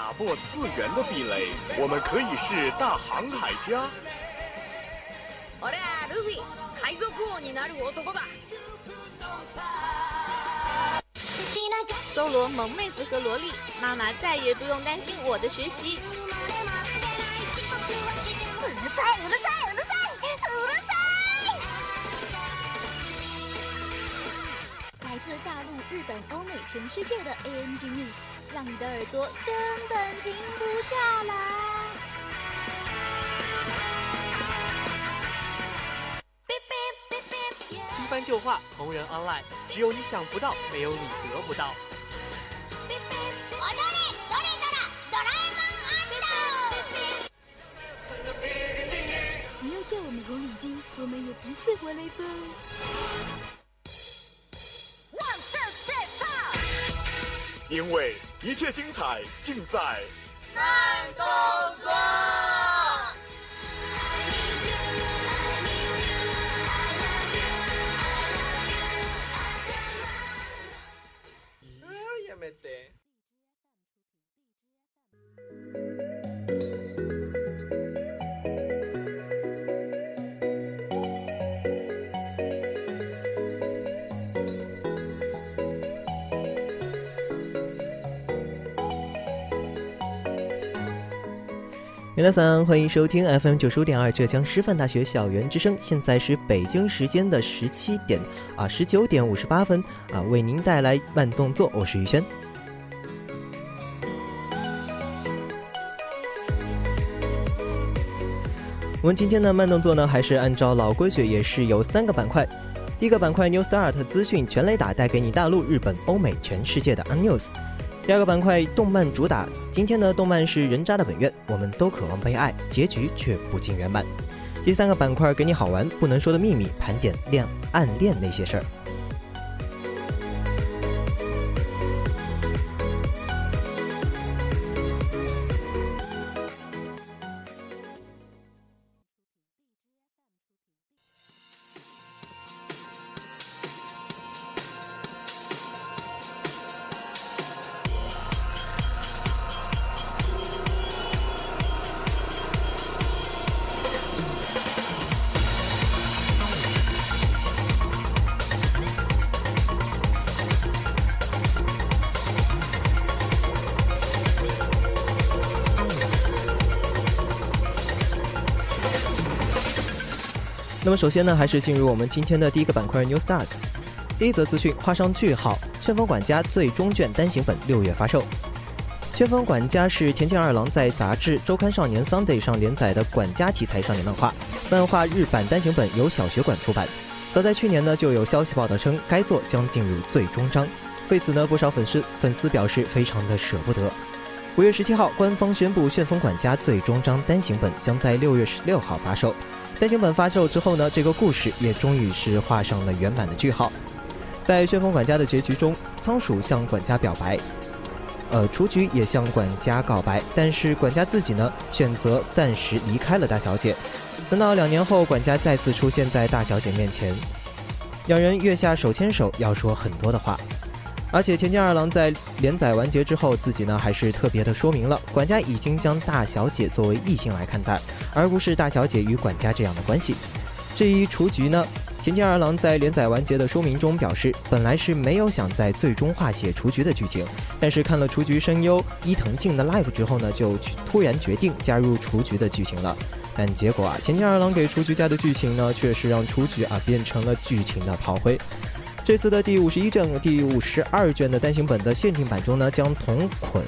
打破次元的壁垒，我们可以是大航海家。俺はルフィ海賊王になる男だ搜罗萌妹子和萝莉，妈妈再也不用担心我的学习。うるさいうるさい 日本、欧美、全世界的 ANG News，让你的耳朵根本停不下来。新番旧话，同人 online，只有你想不到，没有你得不到。不要叫我们红领巾，我们也不是活雷锋。因为一切精彩尽在慢动作。皆さん，欢迎收听 FM 九十五点二浙江师范大学校园之声。现在是北京时间的十七点啊，十九点五十八分啊，为您带来慢动作，我是宇轩。我们今天的慢动作呢，还是按照老规矩，也是有三个板块。第一个板块 New Start 资讯全雷打，带给你大陆、日本、欧美、全世界的 On News。第二个板块动漫主打，今天的动漫是《人渣的本愿》，我们都渴望被爱，结局却不尽圆满。第三个板块给你好玩不能说的秘密，盘点恋暗恋那些事儿。那么首先呢，还是进入我们今天的第一个板块 New Start。第一则资讯画上句号，《旋风管家》最终卷单行本六月发售。《旋风管家》是田径二郎在杂志周刊少年 Sunday 上连载的管家题材少年漫画，漫画日版单行本由小学馆出版。早在去年呢，就有消息报道称该作将进入最终章。为此呢，不少粉丝粉丝表示非常的舍不得。五月十七号，官方宣布《旋风管家》最终章单行本将在六月十六号发售。单行本发售之后呢，这个故事也终于是画上了圆满的句号。在旋风管家的结局中，仓鼠向管家表白，呃，雏菊也向管家告白，但是管家自己呢，选择暂时离开了大小姐。等到两年后，管家再次出现在大小姐面前，两人月下手牵手，要说很多的话。而且田径二郎在连载完结之后，自己呢还是特别的说明了，管家已经将大小姐作为异性来看待，而不是大小姐与管家这样的关系。至于雏菊呢，田径二郎在连载完结的说明中表示，本来是没有想在最终化写雏菊的剧情，但是看了雏菊声优伊藤静的 live 之后呢，就突然决定加入雏菊的剧情了。但结果啊，田径二郎给雏菊加的剧情呢，却是让雏菊啊变成了剧情的炮灰。这次的第五十一卷、第五十二卷的单行本的限定版中呢，将同捆《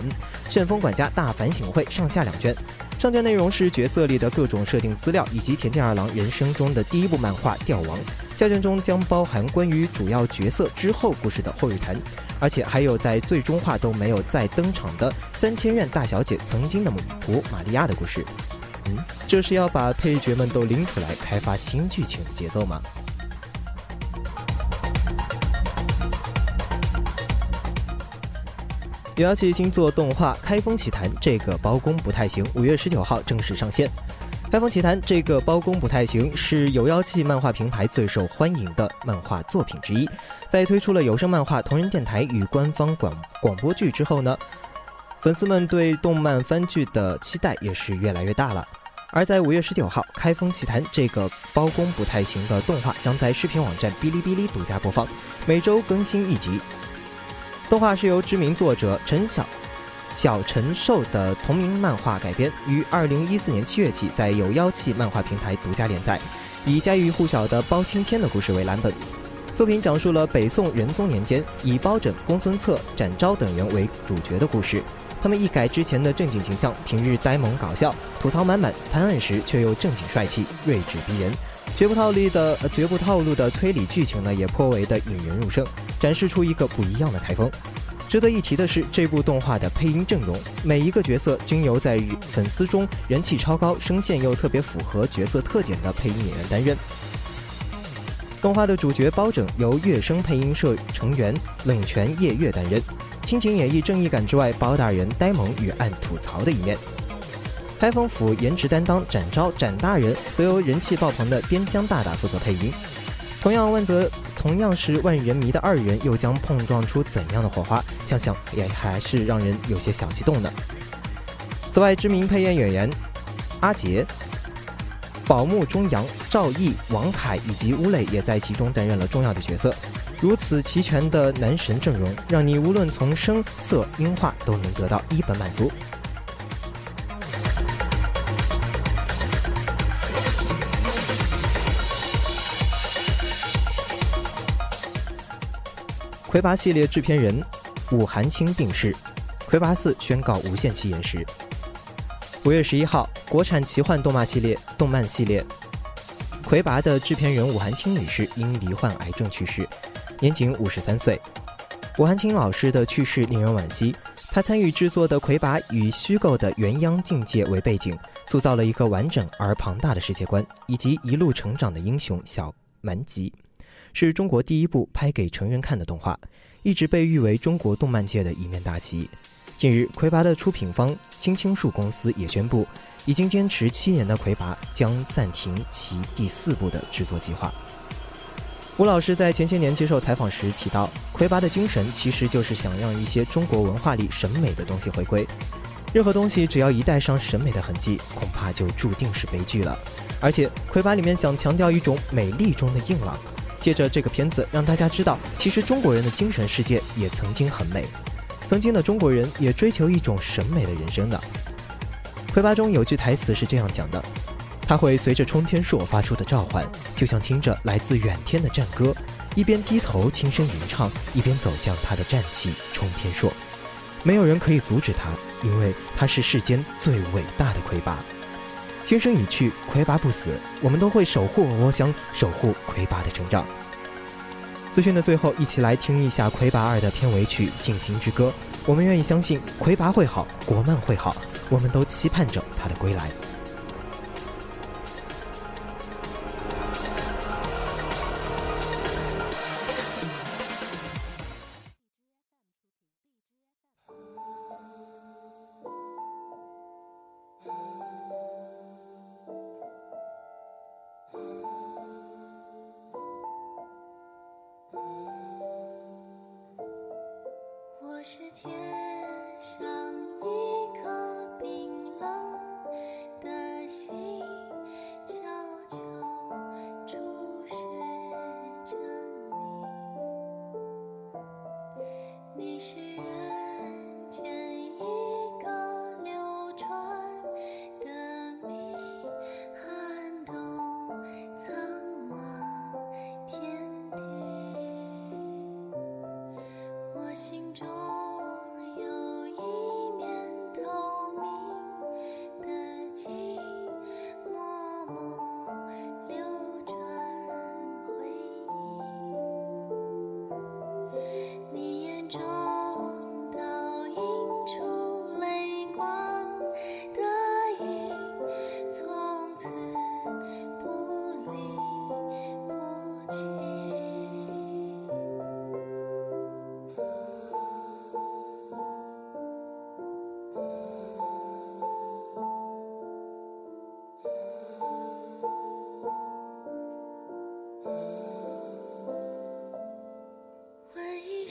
旋风管家大反省会》上下两卷。上卷内容是角色里的各种设定资料，以及田径二郎人生中的第一部漫画《吊王》。下卷中将包含关于主要角色之后故事的后日谈，而且还有在最终话都没有再登场的三千院大小姐曾经的母仆玛利亚的故事。嗯，这是要把配角们都拎出来开发新剧情的节奏吗？有妖气星座动画《开封奇谭》这个包公不太行，五月十九号正式上线。《开封奇谭》这个包公不太行是有妖气漫画平台最受欢迎的漫画作品之一。在推出了有声漫画、同人电台与官方广广播剧之后呢，粉丝们对动漫番剧的期待也是越来越大了。而在五月十九号，《开封奇谭》这个包公不太行的动画将在视频网站哔哩哔哩独家播放，每周更新一集。动画是由知名作者陈晓。小陈寿的同名漫画改编，于二零一四年七月起在有妖气漫画平台独家连载，以家喻户晓的包青天的故事为蓝本。作品讲述了北宋仁宗年间以包拯、公孙策、展昭等人为主角的故事。他们一改之前的正经形象，平日呆萌搞笑、吐槽满满，谈案时却又正经帅气、睿智逼人。绝不套路的绝不套路的推理剧情呢，也颇为的引人入胜，展示出一个不一样的台风。值得一提的是，这部动画的配音阵容，每一个角色均由在于粉丝中人气超高、声线又特别符合角色特点的配音演员担任。动画的主角包拯由乐声配音社成员冷泉夜月担任，亲情演绎正义感之外，包大人呆萌与爱吐槽的一面。开封府颜值担当展昭展大人，则由人气爆棚的边疆大大负责配音。同样万泽。同样是万人迷的二人，又将碰撞出怎样的火花？想想也还是让人有些小激动呢。此外，知名配音演员阿杰、宝木中阳、赵毅、王凯以及吴磊也在其中担任了重要的角色。如此齐全的男神阵容，让你无论从声色音画都能得到一本满足。魁拔系列制片人武寒青病逝，魁拔四宣告无限期延时。五月十一号，国产奇幻动漫系列动漫系列魁拔的制片人武寒青女士因罹患癌症去世，年仅五十三岁。武寒青老师的去世令人惋惜，他参与制作的魁拔以虚构的元央境界为背景，塑造了一个完整而庞大的世界观，以及一路成长的英雄小蛮吉。是中国第一部拍给成人看的动画，一直被誉为中国动漫界的一面大旗。近日，魁拔的出品方青青树公司也宣布，已经坚持七年的魁拔将暂停其第四部的制作计划。吴老师在前些年接受采访时提到，魁拔的精神其实就是想让一些中国文化里审美的东西回归。任何东西只要一带上审美的痕迹，恐怕就注定是悲剧了。而且，魁拔里面想强调一种美丽中的硬朗。借着这个片子，让大家知道，其实中国人的精神世界也曾经很美，曾经的中国人也追求一种审美的人生的。魁拔中有句台词是这样讲的：“他会随着冲天朔发出的召唤，就像听着来自远天的战歌，一边低头轻声吟唱，一边走向他的战旗冲天朔。没有人可以阻止他，因为他是世间最伟大的魁拔。”先生已去，魁拔不死，我们都会守护我乡，守护魁拔的成长。资讯的最后，一起来听一下《魁拔二》的片尾曲《静心之歌》。我们愿意相信魁拔会好，国漫会好，我们都期盼着他的归来。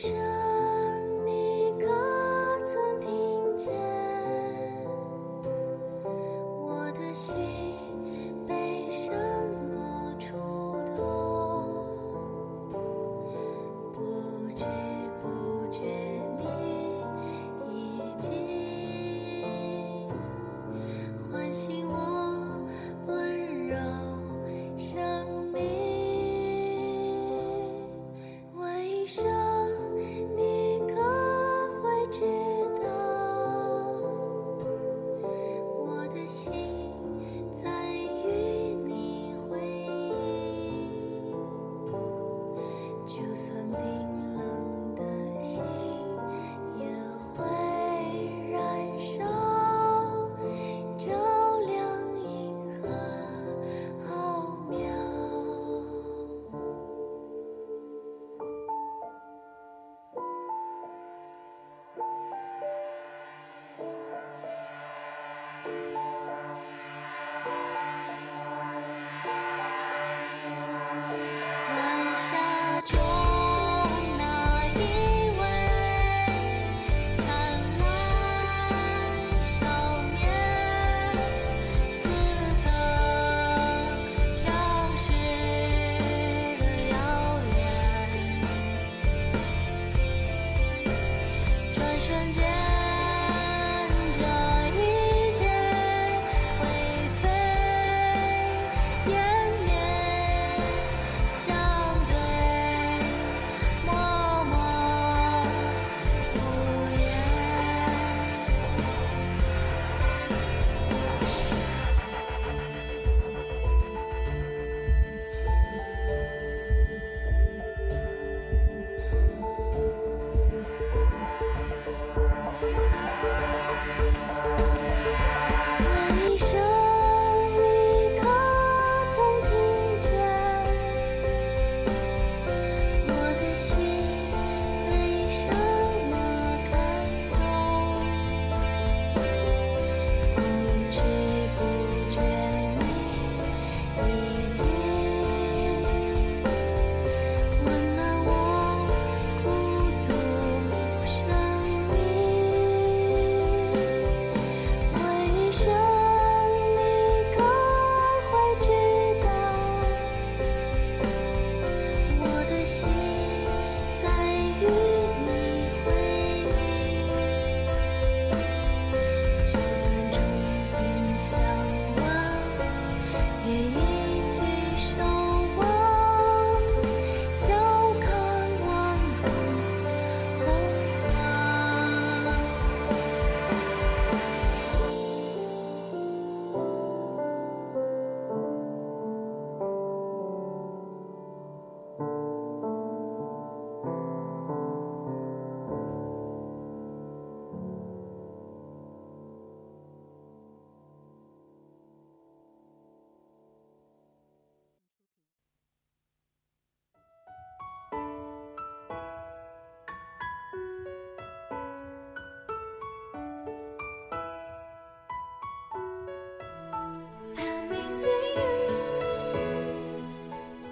生，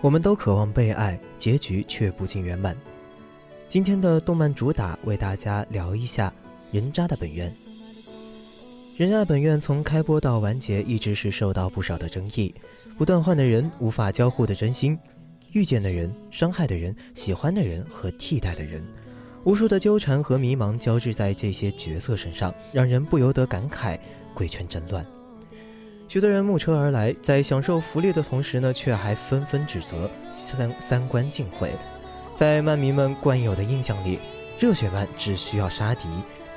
我们都渴望被爱，结局却不尽圆满。今天的动漫主打为大家聊一下《人渣的本愿》。《人渣的本愿》从开播到完结，一直是受到不少的争议。不断换的人，无法交互的真心，遇见的人，伤害的人，喜欢的人和替代的人，无数的纠缠和迷茫交织在这些角色身上，让人不由得感慨：鬼圈真乱。许多人慕车而来，在享受福利的同时呢，却还纷纷指责三三观尽毁。在漫迷们惯有的印象里，热血漫只需要杀敌，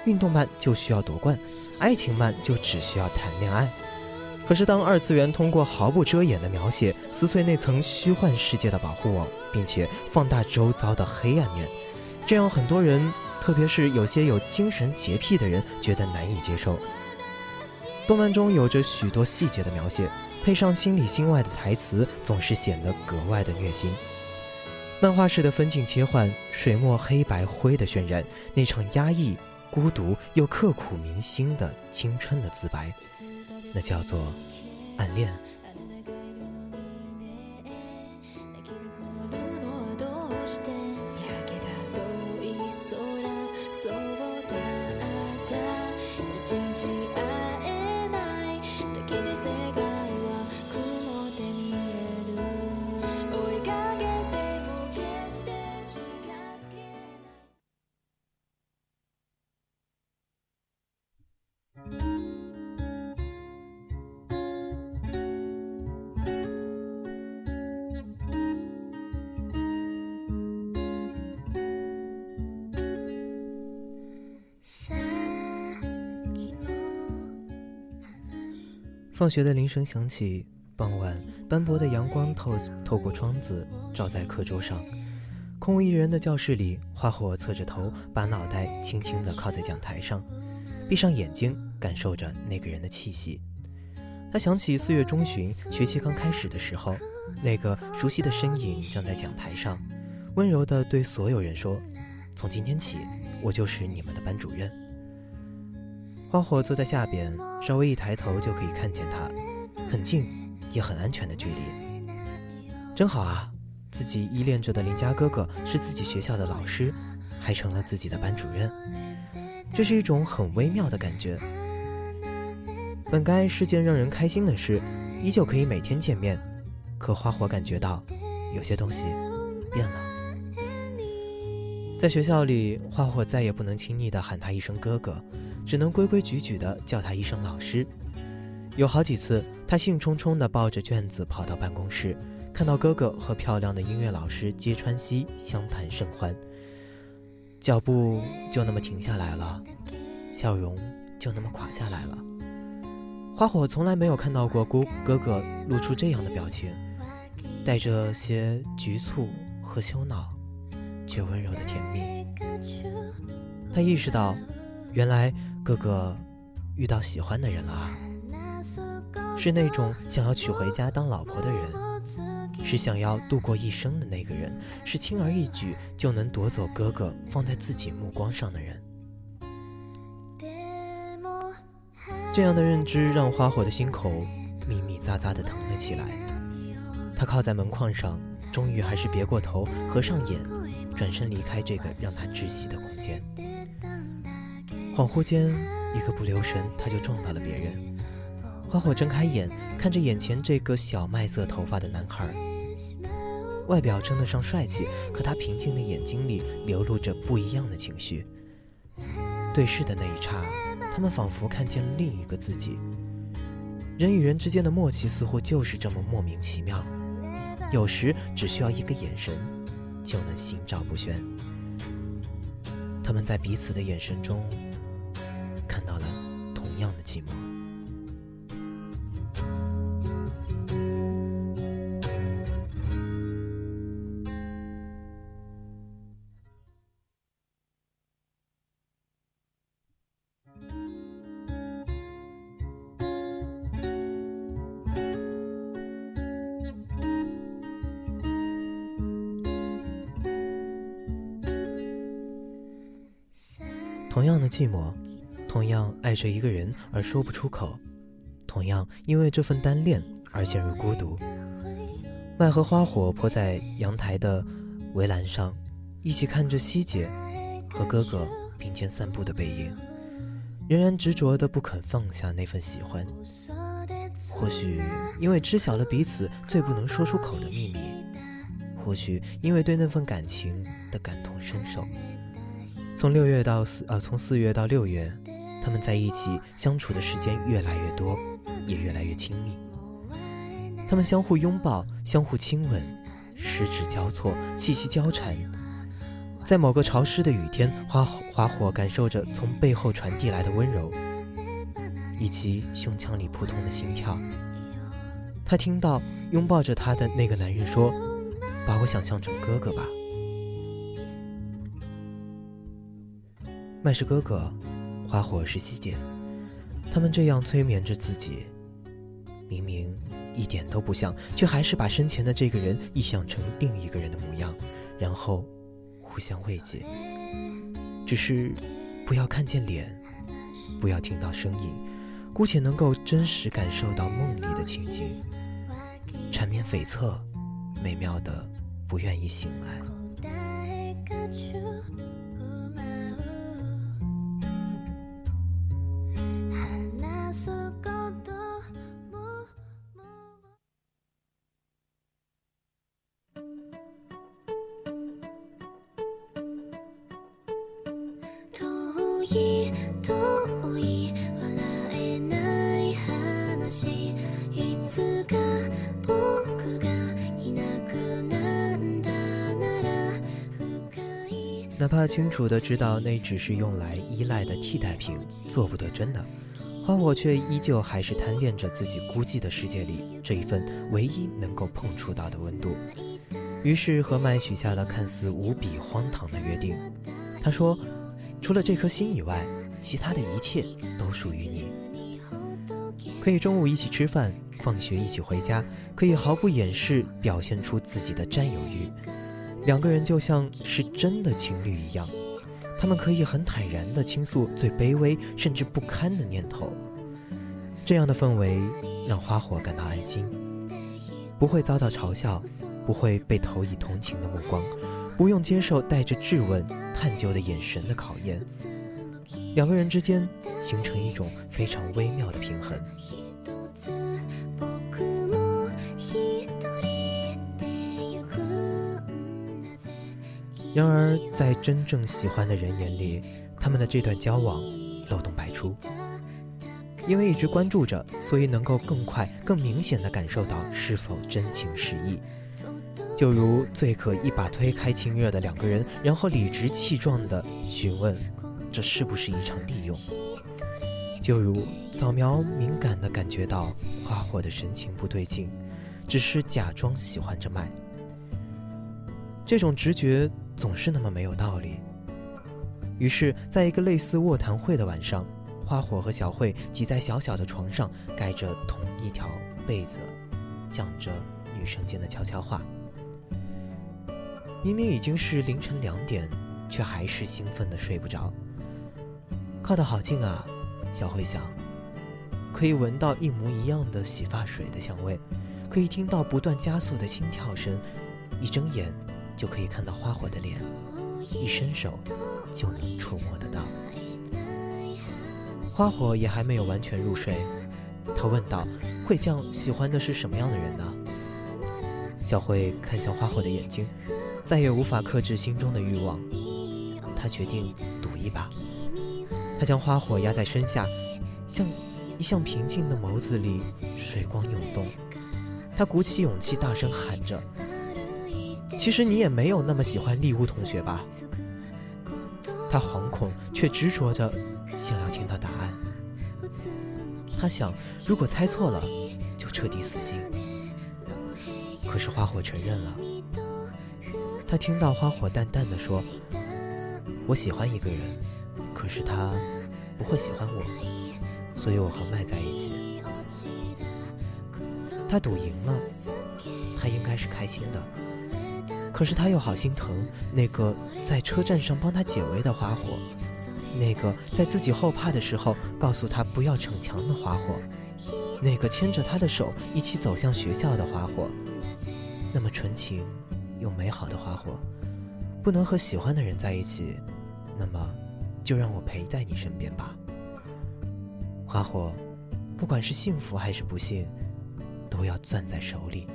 运动漫就需要夺冠，爱情漫就只需要谈恋爱。可是，当二次元通过毫不遮掩的描写撕碎那层虚幻世界的保护网，并且放大周遭的黑暗面，这让很多人，特别是有些有精神洁癖的人，觉得难以接受。动漫中有着许多细节的描写，配上心里心外的台词，总是显得格外的虐心。漫画式的分镜切换，水墨黑白灰的渲染，那场压抑、孤独又刻骨铭心的青春的自白，那叫做暗恋。放学的铃声响起，傍晚斑驳的阳光透透过窗子照在课桌上，空无一人的教室里，花火侧着头，把脑袋轻轻地靠在讲台上，闭上眼睛，感受着那个人的气息。他想起四月中旬学期刚开始的时候，那个熟悉的身影站在讲台上，温柔地对所有人说：“从今天起，我就是你们的班主任。”花火坐在下边，稍微一抬头就可以看见他，很近也很安全的距离。真好啊，自己依恋着的邻家哥哥是自己学校的老师，还成了自己的班主任，这是一种很微妙的感觉。本该是件让人开心的事，依旧可以每天见面，可花火感觉到有些东西变了。在学校里，花火再也不能轻易地喊他一声哥哥。只能规规矩矩地叫他一声老师。有好几次，他兴冲冲地抱着卷子跑到办公室，看到哥哥和漂亮的音乐老师揭川西相谈甚欢，脚步就那么停下来了，笑容就那么垮下来了。花火从来没有看到过姑哥哥露出这样的表情，带着些局促和羞恼，却温柔的甜蜜。他意识到，原来。哥哥遇到喜欢的人了啊，是那种想要娶回家当老婆的人，是想要度过一生的那个人，是轻而易举就能夺走哥哥放在自己目光上的人。这样的认知让花火的心口密密匝匝的疼了起来。他靠在门框上，终于还是别过头，合上眼，转身离开这个让他窒息的空间。恍惚间，一个不留神，他就撞到了别人。花火睁开眼，看着眼前这个小麦色头发的男孩，外表称得上帅气，可他平静的眼睛里流露着不一样的情绪。对视的那一刹，他们仿佛看见另一个自己。人与人之间的默契似乎就是这么莫名其妙，有时只需要一个眼神，就能心照不宣。他们在彼此的眼神中。到了同样的寂寞。同样的寂寞。同样爱着一个人而说不出口，同样因为这份单恋而陷入孤独。麦和花火泼在阳台的围栏上，一起看着希姐和哥哥并肩散步的背影，仍然执着的不肯放下那份喜欢。或许因为知晓了彼此最不能说出口的秘密，或许因为对那份感情的感同身受。从六月到四，呃，从四月到六月，他们在一起相处的时间越来越多，也越来越亲密。他们相互拥抱，相互亲吻，十指交错，气息交缠。在某个潮湿的雨天，花花火感受着从背后传递来的温柔，以及胸腔里扑通的心跳。他听到拥抱着他的那个男人说：“把我想象成哥哥吧。”麦是哥哥，花火是希姐，他们这样催眠着自己，明明。一点都不像，却还是把生前的这个人臆想成另一个人的模样，然后互相慰藉。只是不要看见脸，不要听到声音，姑且能够真实感受到梦里的情景，缠绵悱恻，美妙的不愿意醒来。他清楚的知道那只是用来依赖的替代品，做不得真的，花火却依旧还是贪恋着自己孤寂的世界里这一份唯一能够碰触到的温度。于是和麦许下了看似无比荒唐的约定。他说。除了这颗心以外，其他的一切都属于你。可以中午一起吃饭，放学一起回家，可以毫不掩饰表现出自己的占有欲。两个人就像是真的情侣一样，他们可以很坦然地倾诉最卑微甚至不堪的念头。这样的氛围让花火感到安心，不会遭到嘲笑，不会被投以同情的目光。不用接受带着质问、探究的眼神的考验，两个人之间形成一种非常微妙的平衡。然而，在真正喜欢的人眼里，他们的这段交往漏洞百出。因为一直关注着，所以能够更快、更明显地感受到是否真情实意。就如最可一把推开亲热的两个人，然后理直气壮地询问：“这是不是一场利用？”就如早苗敏感地感觉到花火的神情不对劲，只是假装喜欢着麦。这种直觉总是那么没有道理。于是，在一个类似卧谈会的晚上，花火和小慧挤在小小的床上，盖着同一条被子，讲着女生间的悄悄话。明明已经是凌晨两点，却还是兴奋的睡不着。靠得好近啊，小慧想，可以闻到一模一样的洗发水的香味，可以听到不断加速的心跳声，一睁眼就可以看到花火的脸，一伸手就能触摸得到。花火也还没有完全入睡，他问道：“慧酱喜欢的是什么样的人呢？”小慧看向花火的眼睛。再也无法克制心中的欲望，他决定赌一把。他将花火压在身下，像一向平静的眸子里水光涌动。他鼓起勇气，大声喊着：“其实你也没有那么喜欢丽乌同学吧？”他惶恐却执着着想要听到答案。他想，如果猜错了，就彻底死心。可是花火承认了。他听到花火淡淡的说：“我喜欢一个人，可是他不会喜欢我，所以我和麦在一起。”他赌赢了，他应该是开心的，可是他又好心疼那个在车站上帮他解围的花火，那个在自己后怕的时候告诉他不要逞强的花火，那个牵着他的手一起走向学校的花火。那么纯情又美好的花火，不能和喜欢的人在一起，那么就让我陪在你身边吧。花火，不管是幸福还是不幸，都要攥在手里。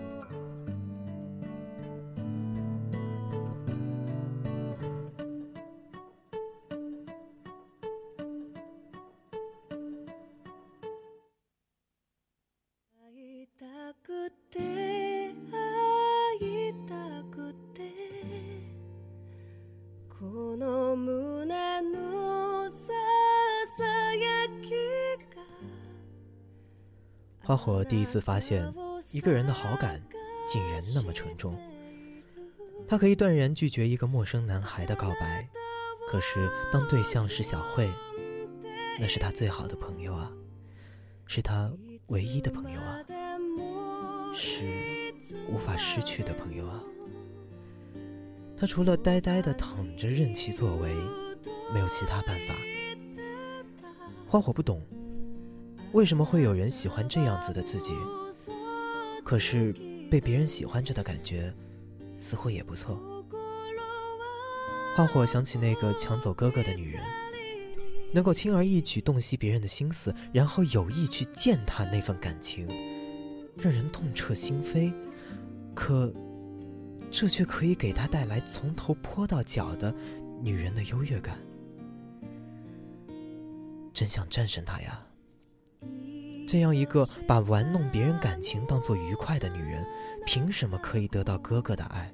花火第一次发现，一个人的好感竟然那么沉重。他可以断然拒绝一个陌生男孩的告白，可是当对象是小慧，那是他最好的朋友啊，是他唯一的朋友啊，是无法失去的朋友啊。他除了呆呆的躺着任其作为，没有其他办法。花火不懂，为什么会有人喜欢这样子的自己？可是被别人喜欢着的感觉，似乎也不错。花火想起那个抢走哥哥的女人，能够轻而易举洞悉别人的心思，然后有意去践踏那份感情，让人痛彻心扉。可，这却可以给他带来从头泼到脚的女人的优越感。真想战胜她呀！这样一个把玩弄别人感情当做愉快的女人，凭什么可以得到哥哥的爱？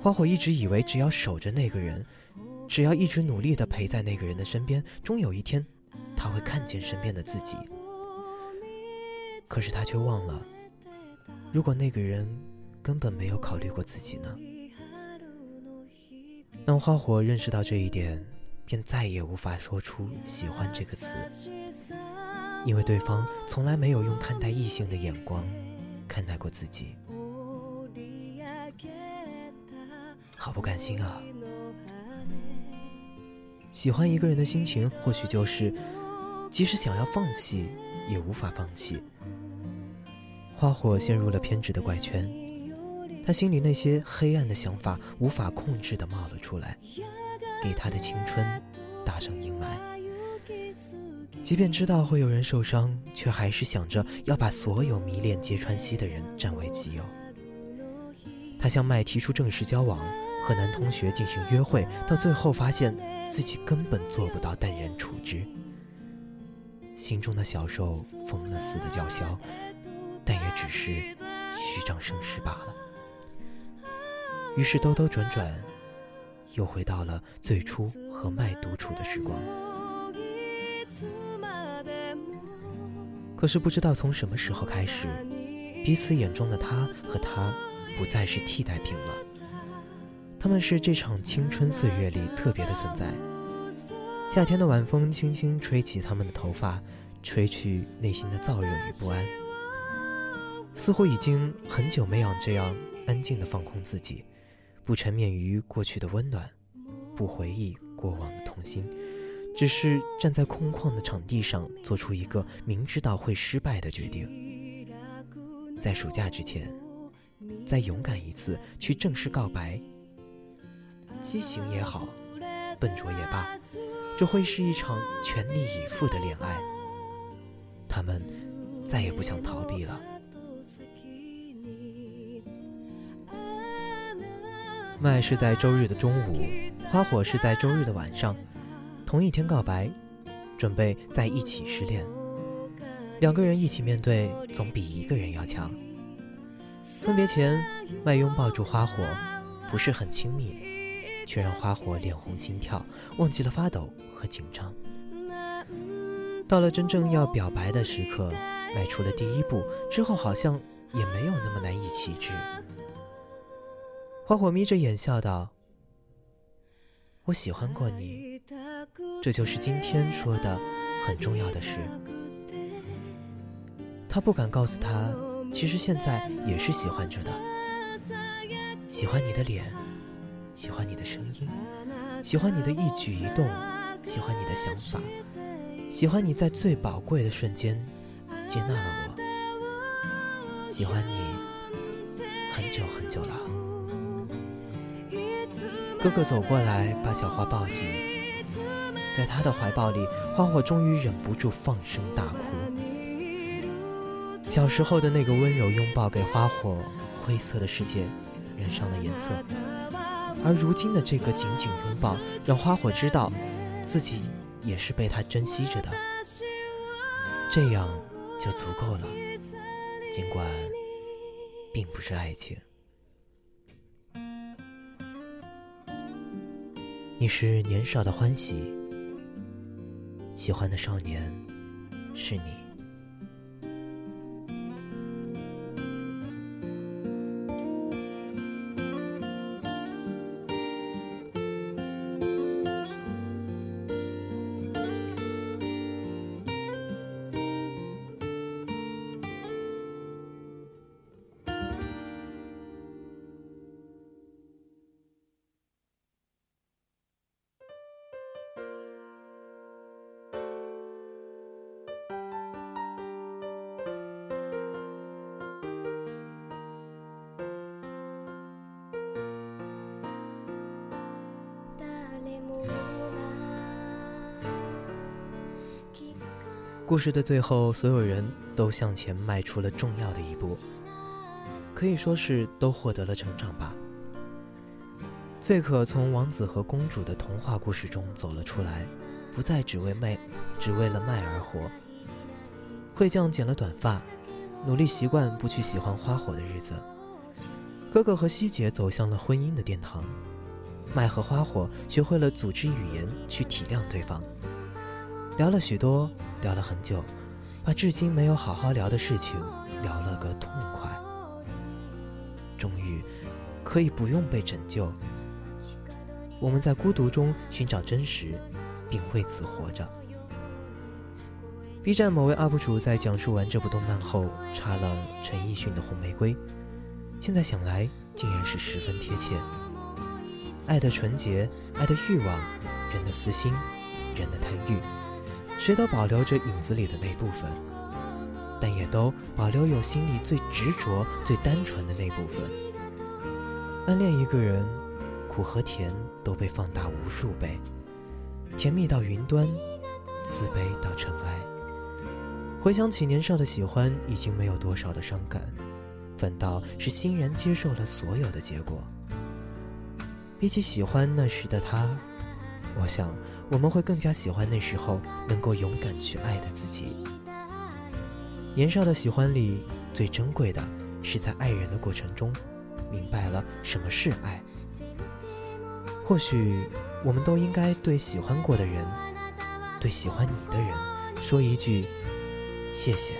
花火一直以为，只要守着那个人，只要一直努力地陪在那个人的身边，终有一天，他会看见身边的自己。可是他却忘了，如果那个人根本没有考虑过自己呢？当花火认识到这一点，便再也无法说出“喜欢”这个词。因为对方从来没有用看待异性的眼光看待过自己，好不甘心啊！喜欢一个人的心情，或许就是即使想要放弃，也无法放弃。花火陷入了偏执的怪圈，他心里那些黑暗的想法无法控制的冒了出来，给他的青春打上阴霾。即便知道会有人受伤，却还是想着要把所有迷恋揭川西的人占为己有。他向麦提出正式交往，和男同学进行约会，到最后发现自己根本做不到淡然处之。心中的小兽疯了似的叫嚣，但也只是虚张声势罢了。于是兜兜转转，又回到了最初和麦独处的时光。可是不知道从什么时候开始，彼此眼中的他和她不再是替代品了。他们是这场青春岁月里特别的存在。夏天的晚风轻轻吹起他们的头发，吹去内心的燥热与不安。似乎已经很久没有这样安静的放空自己，不沉湎于过去的温暖，不回忆过往的痛心。只是站在空旷的场地上，做出一个明知道会失败的决定。在暑假之前，再勇敢一次去正式告白。畸形也好，笨拙也罢，这会是一场全力以赴的恋爱。他们再也不想逃避了。麦是在周日的中午，花火是在周日的晚上。同一天告白，准备在一起失恋。两个人一起面对，总比一个人要强。分别前，麦拥抱住花火，不是很亲密，却让花火脸红心跳，忘记了发抖和紧张。到了真正要表白的时刻，迈出了第一步，之后好像也没有那么难以启齿。花火眯着眼笑道：“我喜欢过你。”这就是今天说的很重要的事。他不敢告诉他，其实现在也是喜欢着的，喜欢你的脸，喜欢你的声音，喜欢你的一举一动，喜欢你的想法，喜欢你在最宝贵的瞬间接纳了我，喜欢你很久很久了。哥哥走过来，把小花抱紧，在他的怀抱里，花火终于忍不住放声大哭。小时候的那个温柔拥抱，给花火灰色的世界染上了颜色，而如今的这个紧紧拥抱，让花火知道，自己也是被他珍惜着的，这样就足够了。尽管并不是爱情，你是年少的欢喜，喜欢的少年是你。故事的最后，所有人都向前迈出了重要的一步，可以说是都获得了成长吧。翠可从王子和公主的童话故事中走了出来，不再只为卖，只为了卖而活。惠将剪了短发，努力习惯不去喜欢花火的日子。哥哥和希姐走向了婚姻的殿堂，麦和花火学会了组织语言去体谅对方，聊了许多。聊了很久，把至今没有好好聊的事情聊了个痛快。终于，可以不用被拯救。我们在孤独中寻找真实，并为此活着。B 站某位 UP 主在讲述完这部动漫后，插了陈奕迅的《红玫瑰》，现在想来，竟然是十分贴切。爱的纯洁，爱的欲望，人的私心，人的贪欲。谁都保留着影子里的那部分，但也都保留有心里最执着、最单纯的那部分。暗恋一个人，苦和甜都被放大无数倍，甜蜜到云端，自卑到尘埃。回想起年少的喜欢，已经没有多少的伤感，反倒是欣然接受了所有的结果。比起喜欢那时的他，我想。我们会更加喜欢那时候能够勇敢去爱的自己。年少的喜欢里，最珍贵的是在爱人的过程中，明白了什么是爱。或许，我们都应该对喜欢过的人，对喜欢你的人，说一句谢谢。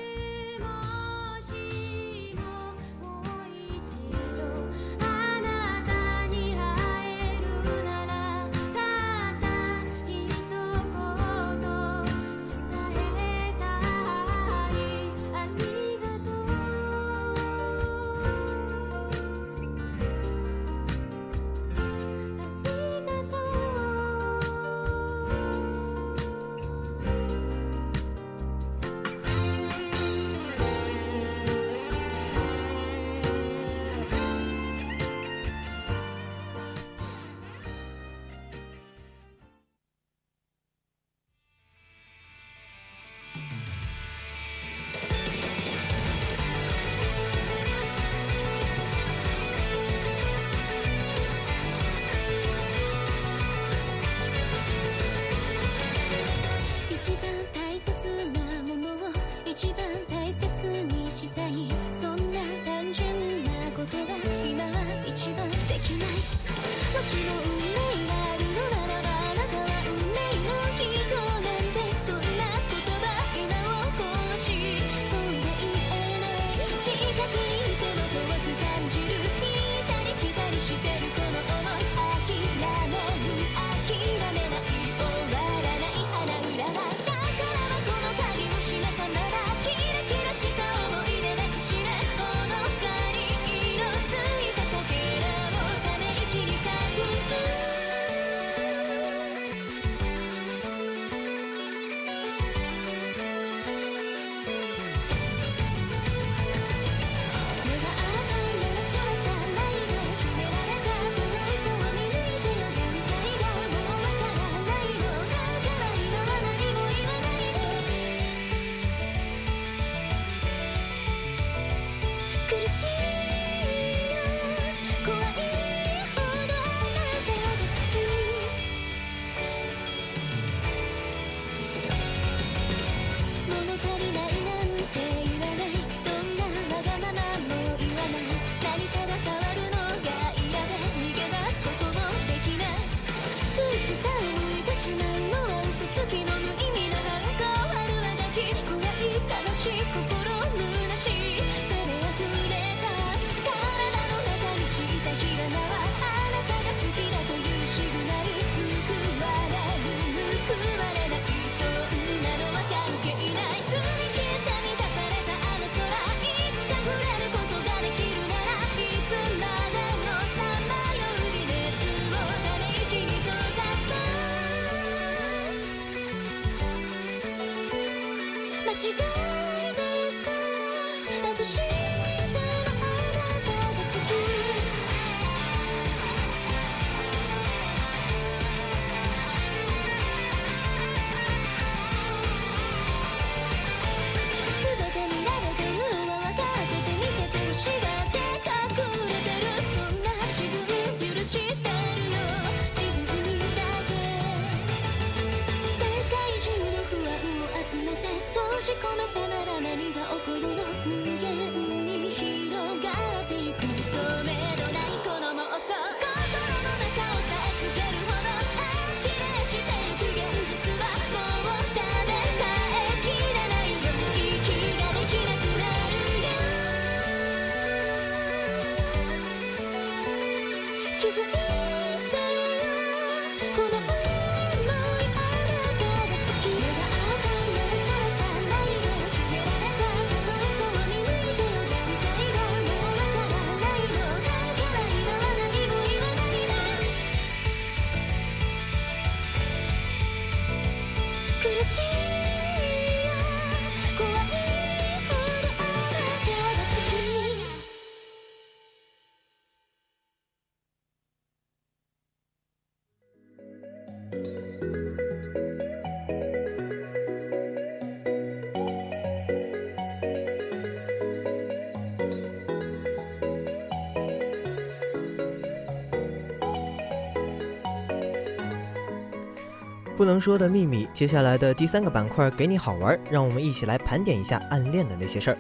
不能说的秘密，接下来的第三个板块给你好玩，让我们一起来盘点一下暗恋的那些事儿。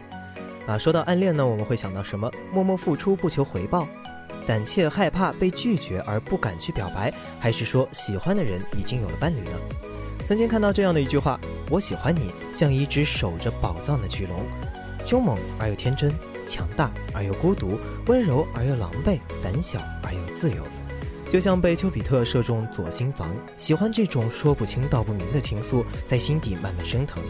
啊，说到暗恋呢，我们会想到什么？默默付出不求回报，胆怯害怕被拒绝而不敢去表白，还是说喜欢的人已经有了伴侣呢？曾经看到这样的一句话：“我喜欢你，像一只守着宝藏的巨龙，凶猛而又天真，强大而又孤独，温柔而又狼狈，胆小而又自由。”就像被丘比特射中左心房，喜欢这种说不清道不明的情愫，在心底慢慢升腾。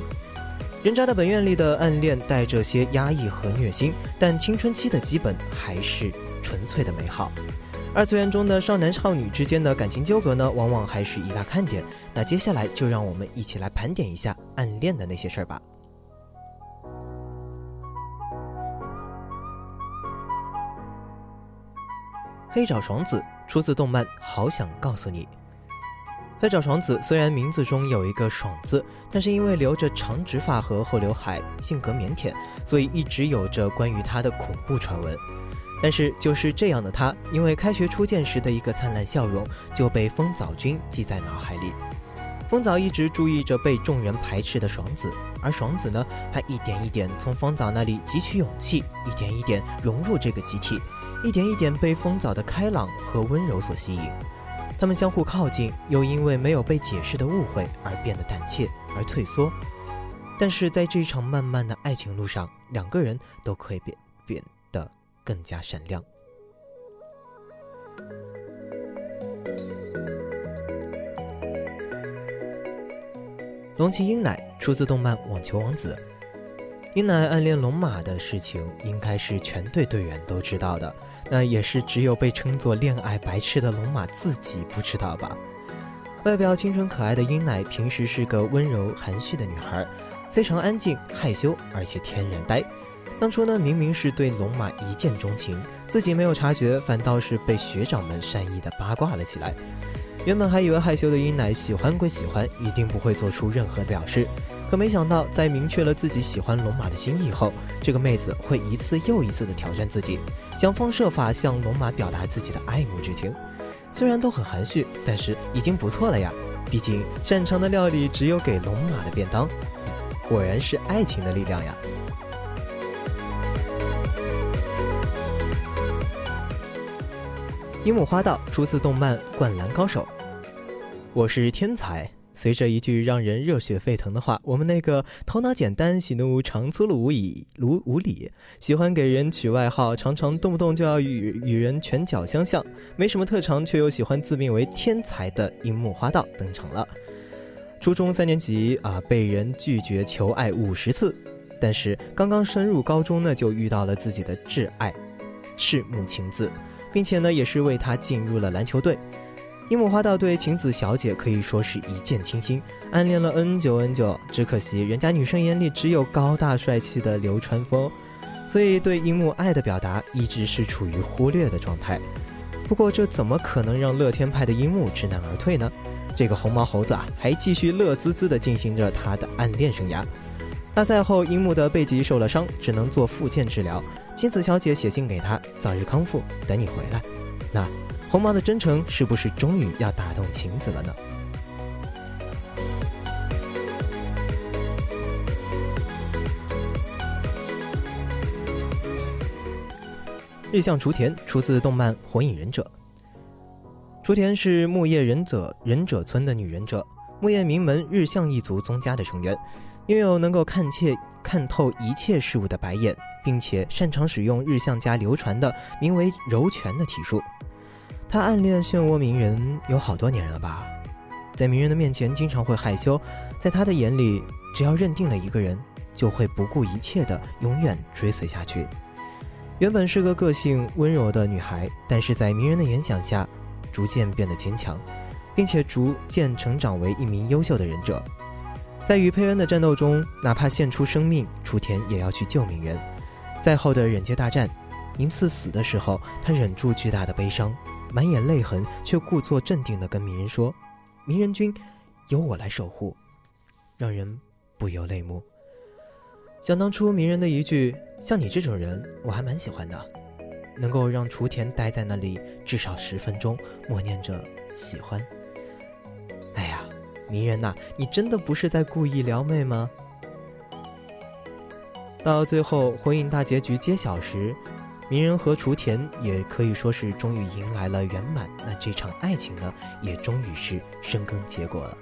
人渣的本愿里的暗恋带着些压抑和虐心，但青春期的基本还是纯粹的美好。二次元中的少男少女之间的感情纠葛呢，往往还是一大看点。那接下来就让我们一起来盘点一下暗恋的那些事儿吧。黑爪爽子出自动漫《好想告诉你》。黑爪爽子虽然名字中有一个“爽”字，但是因为留着长直发和厚刘海，性格腼腆，所以一直有着关于他的恐怖传闻。但是就是这样的他，因为开学初见时的一个灿烂笑容，就被风早君记在脑海里。风早一直注意着被众人排斥的爽子，而爽子呢，他一点一点从风早那里汲取勇气，一点一点融入这个集体。一点一点被风早的开朗和温柔所吸引，他们相互靠近，又因为没有被解释的误会而变得胆怯而退缩。但是在这场漫漫的爱情路上，两个人都可以变变得更加闪亮。龙崎英乃出自动漫《网球王子》。英乃暗恋龙马的事情，应该是全队队员都知道的。那也是只有被称作恋爱白痴的龙马自己不知道吧？外表清纯可爱的英奶，平时是个温柔含蓄的女孩，非常安静害羞，而且天然呆。当初呢，明明是对龙马一见钟情，自己没有察觉，反倒是被学长们善意的八卦了起来。原本还以为害羞的英奶喜欢归喜欢，一定不会做出任何表示。可没想到，在明确了自己喜欢龙马的心意后，这个妹子会一次又一次的挑战自己，想方设法向龙马表达自己的爱慕之情。虽然都很含蓄，但是已经不错了呀。毕竟擅长的料理只有给龙马的便当，果然是爱情的力量呀。樱木花道出自动漫《灌篮高手》，我是天才。随着一句让人热血沸腾的话，我们那个头脑简单、喜怒常粗鲁无以无无礼，喜欢给人取外号，常常动不动就要与与人拳脚相向，没什么特长却又喜欢自命为天才的樱木花道登场了。初中三年级啊，被人拒绝求爱五十次，但是刚刚升入高中呢，就遇到了自己的挚爱赤木晴子，并且呢，也是为他进入了篮球队。樱木花道对晴子小姐可以说是一见倾心，暗恋了 N 久 N 久，只可惜人家女生眼里只有高大帅气的流川枫，所以对樱木爱的表达一直是处于忽略的状态。不过这怎么可能让乐天派的樱木知难而退呢？这个红毛猴子啊，还继续乐滋滋地进行着他的暗恋生涯。大赛后，樱木的背脊受了伤，只能做复健治疗。晴子小姐写信给他，早日康复，等你回来。那。红毛的真诚是不是终于要打动晴子了呢？日向雏田出自动漫《火影忍者》。雏田是木叶忍者忍者村的女忍者，木叶名门日向一族宗家的成员，拥有能够看切看透一切事物的白眼，并且擅长使用日向家流传的名为柔拳的体术。他暗恋漩涡鸣人有好多年了吧，在鸣人的面前经常会害羞，在他的眼里，只要认定了一个人，就会不顾一切的永远追随下去。原本是个个性温柔的女孩，但是在鸣人的影响下，逐渐变得坚强，并且逐渐成长为一名优秀的忍者。在与佩恩的战斗中，哪怕献出生命，雏田也要去救鸣人。在后的忍界大战，宁次死的时候，他忍住巨大的悲伤。满眼泪痕，却故作镇定地跟鸣人说：“鸣人君，由我来守护。”让人不由泪目。想当初鸣人的一句“像你这种人，我还蛮喜欢的”，能够让雏田待在那里至少十分钟，默念着喜欢。哎呀，鸣人呐，你真的不是在故意撩妹吗？到最后婚姻大结局揭晓时。鸣人和雏田也可以说是终于迎来了圆满，那这场爱情呢，也终于是生根结果了。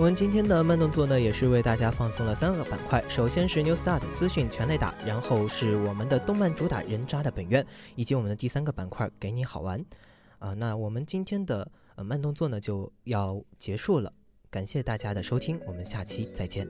我们今天的慢动作呢，也是为大家放松了三个板块。首先是 New Start 资讯全雷打，然后是我们的动漫主打人渣的本愿，以及我们的第三个板块给你好玩。啊，那我们今天的呃慢动作呢就要结束了，感谢大家的收听，我们下期再见。